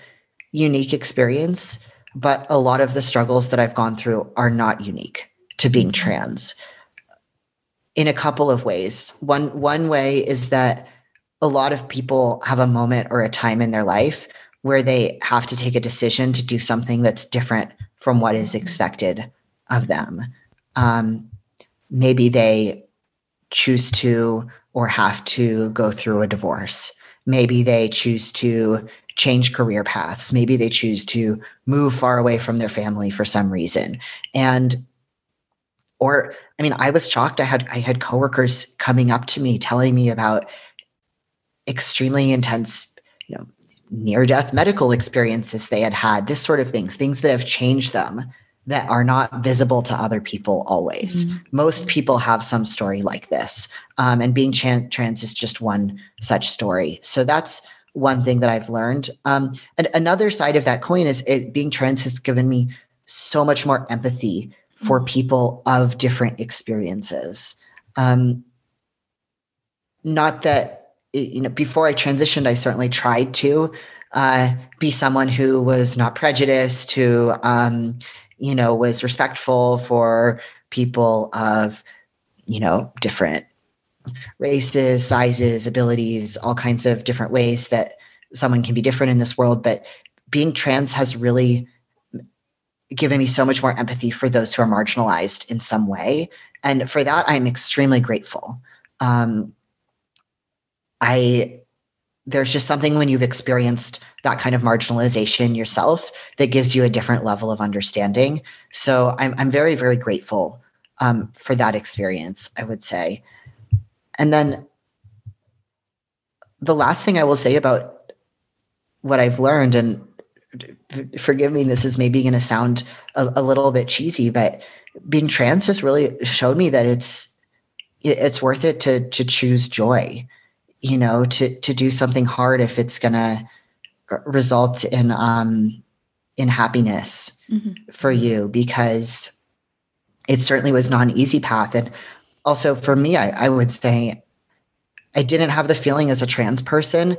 unique experience, but a lot of the struggles that I've gone through are not unique to being trans in a couple of ways. One one way is that a lot of people have a moment or a time in their life where they have to take a decision to do something that's different from what is expected of them. Um, maybe they choose to or have to go through a divorce. Maybe they choose to change career paths. Maybe they choose to move far away from their family for some reason. And or i mean i was shocked i had i had coworkers coming up to me telling me about extremely intense you know near death medical experiences they had had this sort of things things that have changed them that are not visible to other people always mm-hmm. most people have some story like this um, and being trans is just one such story so that's one thing that i've learned um, and another side of that coin is it, being trans has given me so much more empathy for mm-hmm. people of different experiences. Um, not that you know before I transitioned, I certainly tried to uh, be someone who was not prejudiced, who um, you know was respectful for people of you know different races, sizes, abilities, all kinds of different ways that someone can be different in this world. But being trans has really given me so much more empathy for those who are marginalized in some way. And for that, I'm extremely grateful. Um, I there's just something when you've experienced that kind of marginalization yourself that gives you a different level of understanding. So I'm I'm very very grateful um, for that experience. I would say, and then the last thing I will say about what I've learned and forgive me, this is maybe going to sound a, a, little bit cheesy, but being trans has really showed me that it's it's worth it to to choose joy, you know, to to do something hard if it's going to result in um in happiness mm-hmm. for you because it certainly was not an easy path. And also for me, I, I would say I didn't have the feeling as a trans person.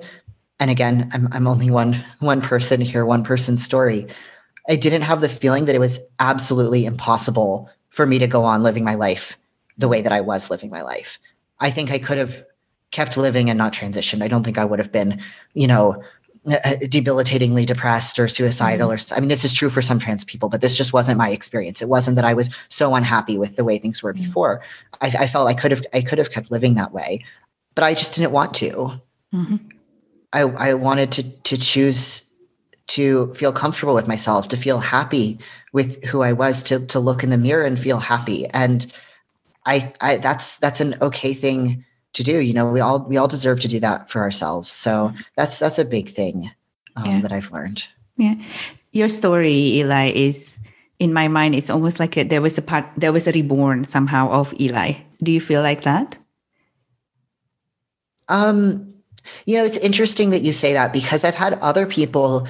And again, I'm, I'm only one one person here, one person's story. I didn't have the feeling that it was absolutely impossible for me to go on living my life the way that I was living my life. I think I could have kept living and not transitioned. I don't think I would have been, you know, uh, uh, debilitatingly depressed or suicidal mm-hmm. or i mean this is true for some trans people but this just wasn't my experience it wasn't that i was so unhappy with the way things were mm-hmm. before I, I, felt i could have i could have kept living that way but i just didn't want to mm-hmm. i i wanted to to choose to feel comfortable with myself to feel happy with who i was to to look in the mirror and feel happy and i i that's that's an okay thing to do. You know we all we all deserve to do that for ourselves. So mm-hmm. that's that's a big thing um, yeah. that i've learned. Yeah. Your story eli is in my mind it's almost like a, there was a part there was a reborn somehow of eli. Do you feel like that? Um you know it's interesting that you say that because i've had other people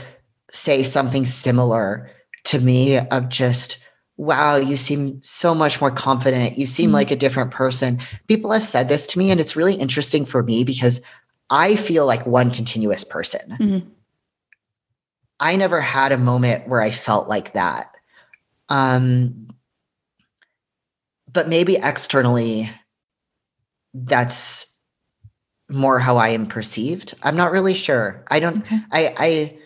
say something similar to me of just wow, you seem so much more confident. You seem mm-hmm. like a different person. People have said this to me, and it's really interesting for me because I feel like one continuous person. Mm-hmm. I never had a moment where I felt like that. Um, but maybe externally, that's more how I am perceived. I'm not really sure. I don't. Okay. I. I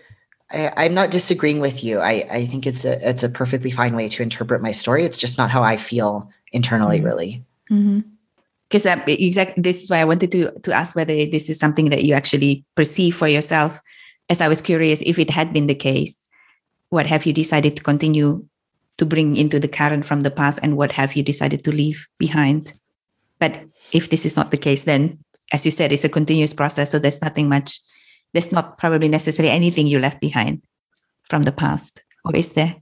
I, am not disagreeing with you. I, I think it's a it's a perfectly fine way to interpret my story. It's just not how I feel internally, mm-hmm. really. Because mm-hmm. exactly this is why I wanted to to ask whether this is something that you actually perceive for yourself. As I was curious if it had been the case, what have you decided to continue to bring into the current from the past, and what have you decided to leave behind? But if this is not the case, then as you said, it's a continuous process. So there's nothing much there's not probably necessarily anything you left behind from the past, or is there?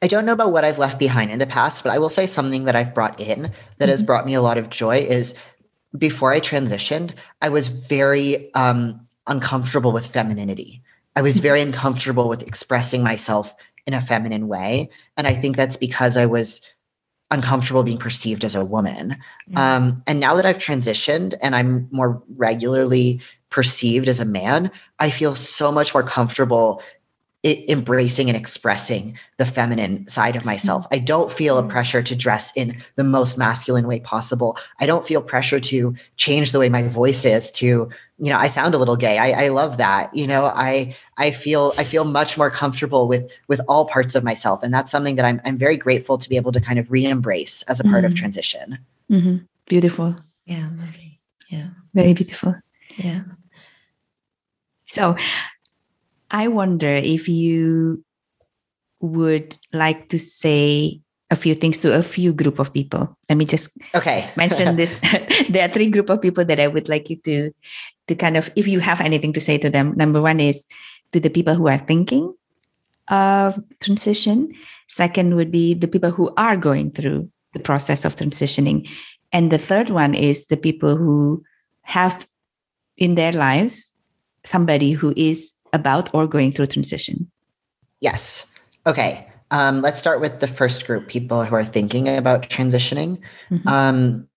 I don't know about what I've left behind in the past, but I will say something that I've brought in that mm-hmm. has brought me a lot of joy is before I transitioned, I was very um, uncomfortable with femininity. I was very uncomfortable with expressing myself in a feminine way. And I think that's because I was uncomfortable being perceived as a woman. Mm-hmm. Um, and now that I've transitioned and I'm more regularly perceived as a man, I feel so much more comfortable embracing and expressing the feminine side of myself. I don't feel a pressure to dress in the most masculine way possible. I don't feel pressure to change the way my voice is to, you know, I sound a little gay. I, I love that. You know, I I feel I feel much more comfortable with with all parts of myself. And that's something that I'm I'm very grateful to be able to kind of re-embrace as a part mm-hmm. of transition. Mm-hmm. Beautiful. Yeah, lovely. Yeah. Very beautiful. Yeah. So I wonder if you would like to say a few things to a few group of people. Let me just okay mention this. there are three group of people that I would like you to to kind of if you have anything to say to them. Number one is to the people who are thinking of transition. Second would be the people who are going through the process of transitioning. And the third one is the people who have in their lives somebody who is about or going through transition? Yes. Okay. Um, let's start with the first group people who are thinking about transitioning. Mm-hmm. Um,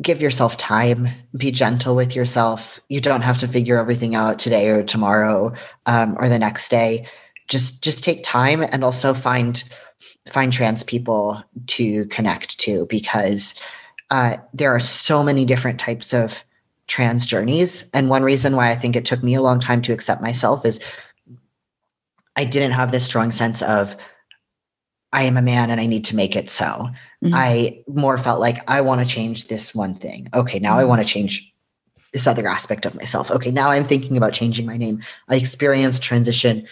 give yourself time, be gentle with yourself. You don't have to figure everything out today or tomorrow um, or the next day. Just just take time and also find find trans people to connect to because uh, there are so many different types of trans journeys. And one reason why I think it took me a long time to accept myself is I didn't have this strong sense of I am a man and I need to make it so. Mm-hmm. I more felt like I want to change this one thing. Okay, now mm-hmm. I want to change this other aspect of myself. Okay, now I'm thinking about changing my name. I experienced transition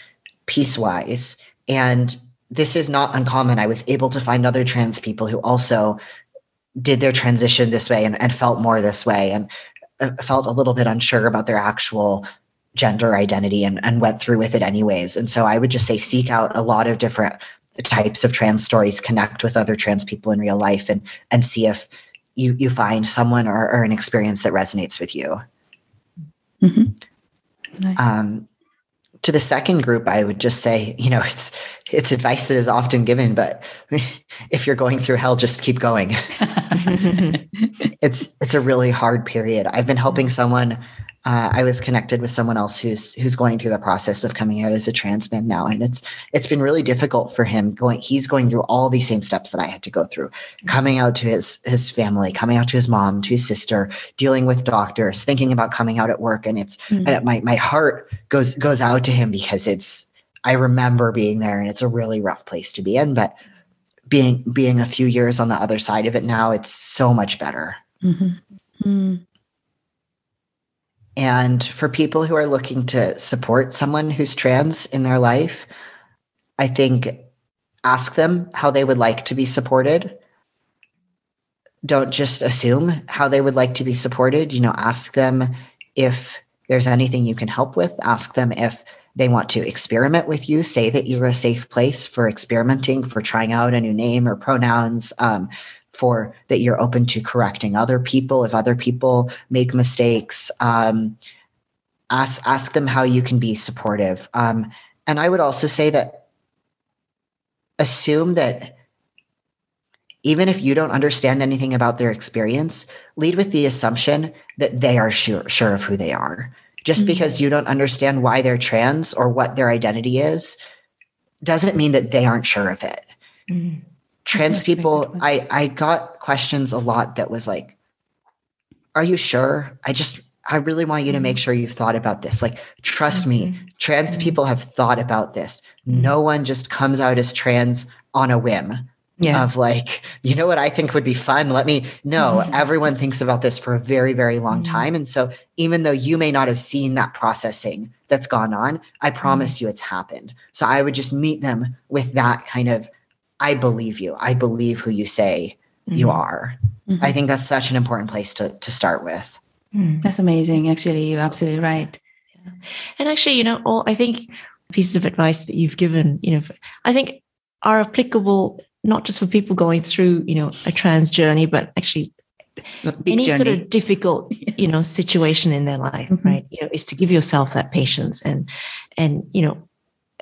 piecewise. And this is not uncommon. I was able to find other trans people who also did their transition this way and, and felt more this way. And uh, felt a little bit unsure about their actual gender identity and, and went through with it anyways. And so I would just say seek out a lot of different types of trans stories, connect with other trans people in real life and and see if you you find someone or, or an experience that resonates with you. Mm-hmm. Nice. Um, to the second group, I would just say, you know, it's it's advice that is often given, but if you're going through hell, just keep going. it's it's a really hard period. I've been helping someone uh, I was connected with someone else who's who's going through the process of coming out as a trans man now, and it's it's been really difficult for him. Going, he's going through all these same steps that I had to go through, coming out to his his family, coming out to his mom, to his sister, dealing with doctors, thinking about coming out at work, and it's mm-hmm. uh, my my heart goes goes out to him because it's I remember being there, and it's a really rough place to be in, but being being a few years on the other side of it now, it's so much better. Mm-hmm. Mm. And for people who are looking to support someone who's trans in their life, I think ask them how they would like to be supported. Don't just assume how they would like to be supported. You know, ask them if there's anything you can help with. Ask them if they want to experiment with you. Say that you're a safe place for experimenting, for trying out a new name or pronouns. Um, for that you're open to correcting other people. If other people make mistakes um, ask ask them how you can be supportive. Um, and i would also say that assume that even if you don't understand anything about their experience lead with the assumption that they are sure sure of who they are. Just mm-hmm. because you don't understand why they're trans or what their identity is doesn't mean that they aren't sure of it. Mm-hmm trans people i i got questions a lot that was like are you sure i just i really want you to make mm-hmm. sure you've thought about this like trust mm-hmm. me trans mm-hmm. people have thought about this mm-hmm. no one just comes out as trans on a whim yeah. of like you know what i think would be fun let me no mm-hmm. everyone thinks about this for a very very long mm-hmm. time and so even though you may not have seen that processing that's gone on i promise you it's happened so i would just meet them with that kind of I believe you. I believe who you say mm-hmm. you are. Mm-hmm. I think that's such an important place to to start with. Mm. That's amazing. Actually, you're absolutely right. Yeah. And actually, you know, all I think pieces of advice that you've given, you know, I think are applicable not just for people going through, you know, a trans journey, but actually any journey. sort of difficult yes. you know situation in their life mm-hmm. right you know is to give yourself that patience and and you know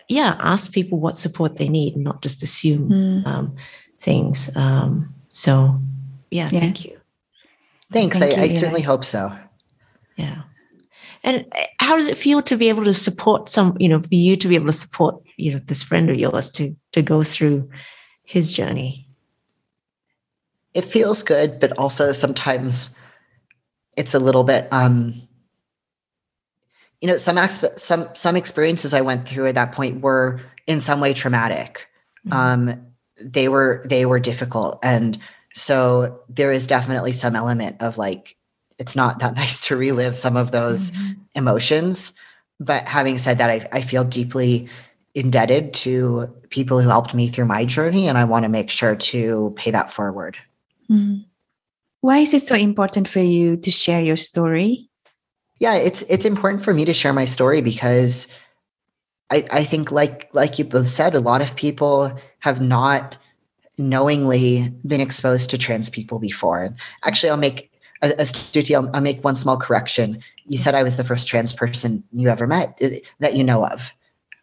yeah, ask people what support they need, not just assume mm. um, things. Um, so, yeah, yeah, thank you. Thanks. Thank I, you, I certainly hope so. Yeah. And uh, how does it feel to be able to support some, you know, for you to be able to support, you know, this friend of yours to to go through his journey? It feels good, but also sometimes it's a little bit um you know some exp- some some experiences i went through at that point were in some way traumatic mm-hmm. um they were they were difficult and so there is definitely some element of like it's not that nice to relive some of those mm-hmm. emotions but having said that I, I feel deeply indebted to people who helped me through my journey and i want to make sure to pay that forward mm-hmm. why is it so important for you to share your story yeah, it's it's important for me to share my story because I, I think like like you both said, a lot of people have not knowingly been exposed to trans people before. And actually I'll make a, a I'll, I'll make one small correction. You said I was the first trans person you ever met uh, that you know of.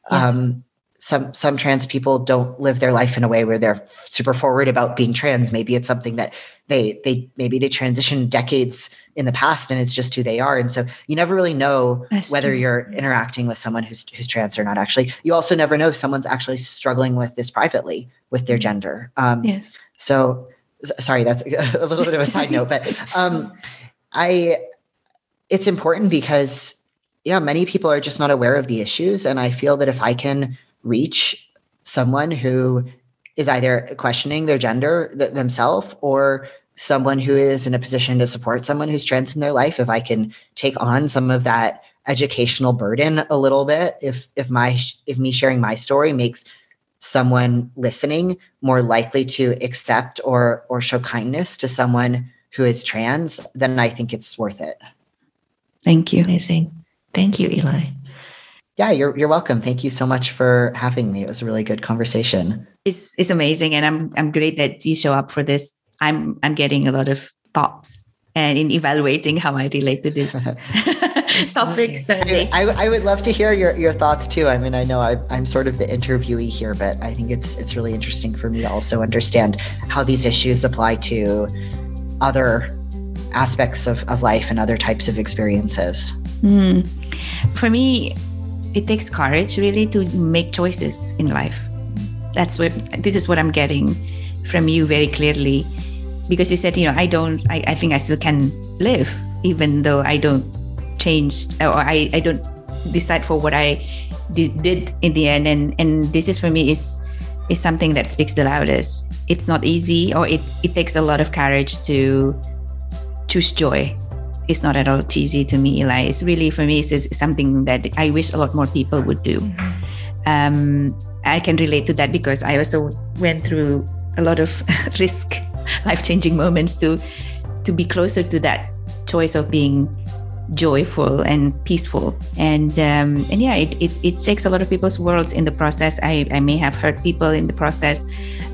Yes. Um, some some trans people don't live their life in a way where they're super forward about being trans. Maybe it's something that they they maybe they transitioned decades in the past and it's just who they are. And so you never really know whether you're interacting with someone who's who's trans or not. Actually, you also never know if someone's actually struggling with this privately with their gender. Um, yes. So sorry, that's a little bit of a side note, but um, I it's important because yeah, many people are just not aware of the issues, and I feel that if I can reach someone who is either questioning their gender th- themselves or someone who is in a position to support someone who's trans in their life. If i can take on some of that educational burden a little bit if if my if me sharing my story makes someone listening more likely to accept or or show kindness to someone who is trans then i think it's worth it. Thank you. Amazing. Thank you eli yeah, you're you're welcome. Thank you so much for having me. It was a really good conversation. It's it's amazing, and I'm I'm great that you show up for this. I'm I'm getting a lot of thoughts and in evaluating how I relate to this topics. I, I, would love to hear your, your thoughts too. I mean, I know I, I'm sort of the interviewee here, but I think it's it's really interesting for me to also understand how these issues apply to other aspects of, of life and other types of experiences. Mm. For me, it takes courage really to make choices in life. That's what this is what I'm getting from you very clearly because you said, you know, I don't, I, I think I still can live even though I don't change or I, I don't decide for what I did, in the end. And, and this is for me is, is something that speaks the loudest. It's not easy or it, it takes a lot of courage to choose joy. It's not at all cheesy to me, Eli. It's really, for me, it's, something that I wish a lot more people would do. Mm-hmm. Um, I can relate to that because I also went through a lot of risk life changing moments to to be closer to that choice of being joyful and peaceful and um, and yeah it, it, it takes a lot of people's worlds in the process i, I may have hurt people in the process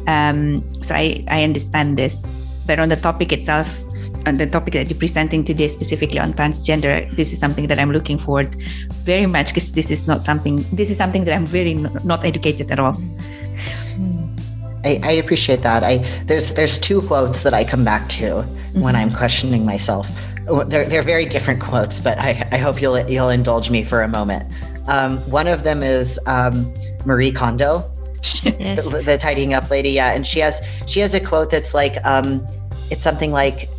um, so I, I understand this but on the topic itself on the topic that you're presenting today specifically on transgender this is something that i'm looking forward very much because this is not something this is something that i'm very not educated at all I, I, appreciate that. I there's there's two quotes that I come back to mm-hmm. when I'm questioning myself. They're they're very different quotes, but I, I hope you'll you'll indulge me for a moment. Um, one of them is um, Marie Kondo, yes. the, the, tidying up lady. Yeah, and she has she has a quote that's like um, it's something like.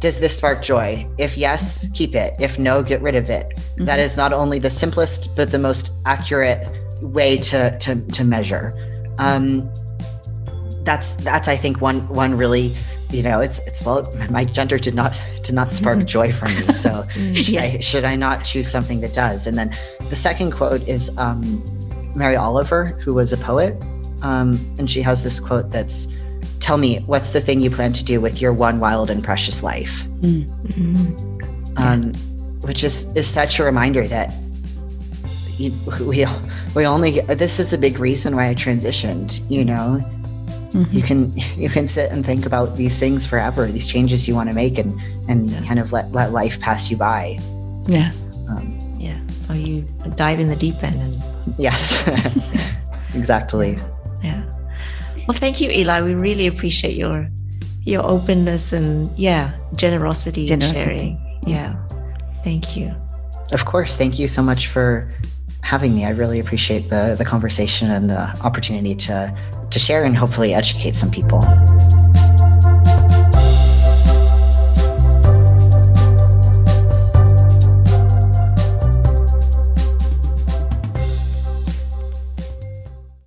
Does this spark joy? If yes, keep it. If no, get rid of it. Mm-hmm. That is not only the simplest, but the most accurate way to to, to measure um, that's that's I think one one really you know it's it's well my gender did not did not spark mm-hmm. joy for me so mm, should. I, should I not choose something that does and then the second quote is um, Mary Oliver who was a poet um, and she has this quote that's tell me what's the thing you plan to do with your one wild and precious life mm-hmm. um, which is is such a reminder that we we only this is a big reason why I transitioned. You know, mm-hmm. you can you can sit and think about these things forever, these changes you want to make, and and yeah. kind of let let life pass you by. Yeah. Um, yeah. Or you dive in the deep end and. Yes. exactly. Yeah. Well, thank you, Eli. We really appreciate your your openness and yeah generosity, generosity. sharing. Mm-hmm. Yeah. Thank you. Of course. Thank you so much for having me. I really appreciate the the conversation and the opportunity to to share and hopefully educate some people.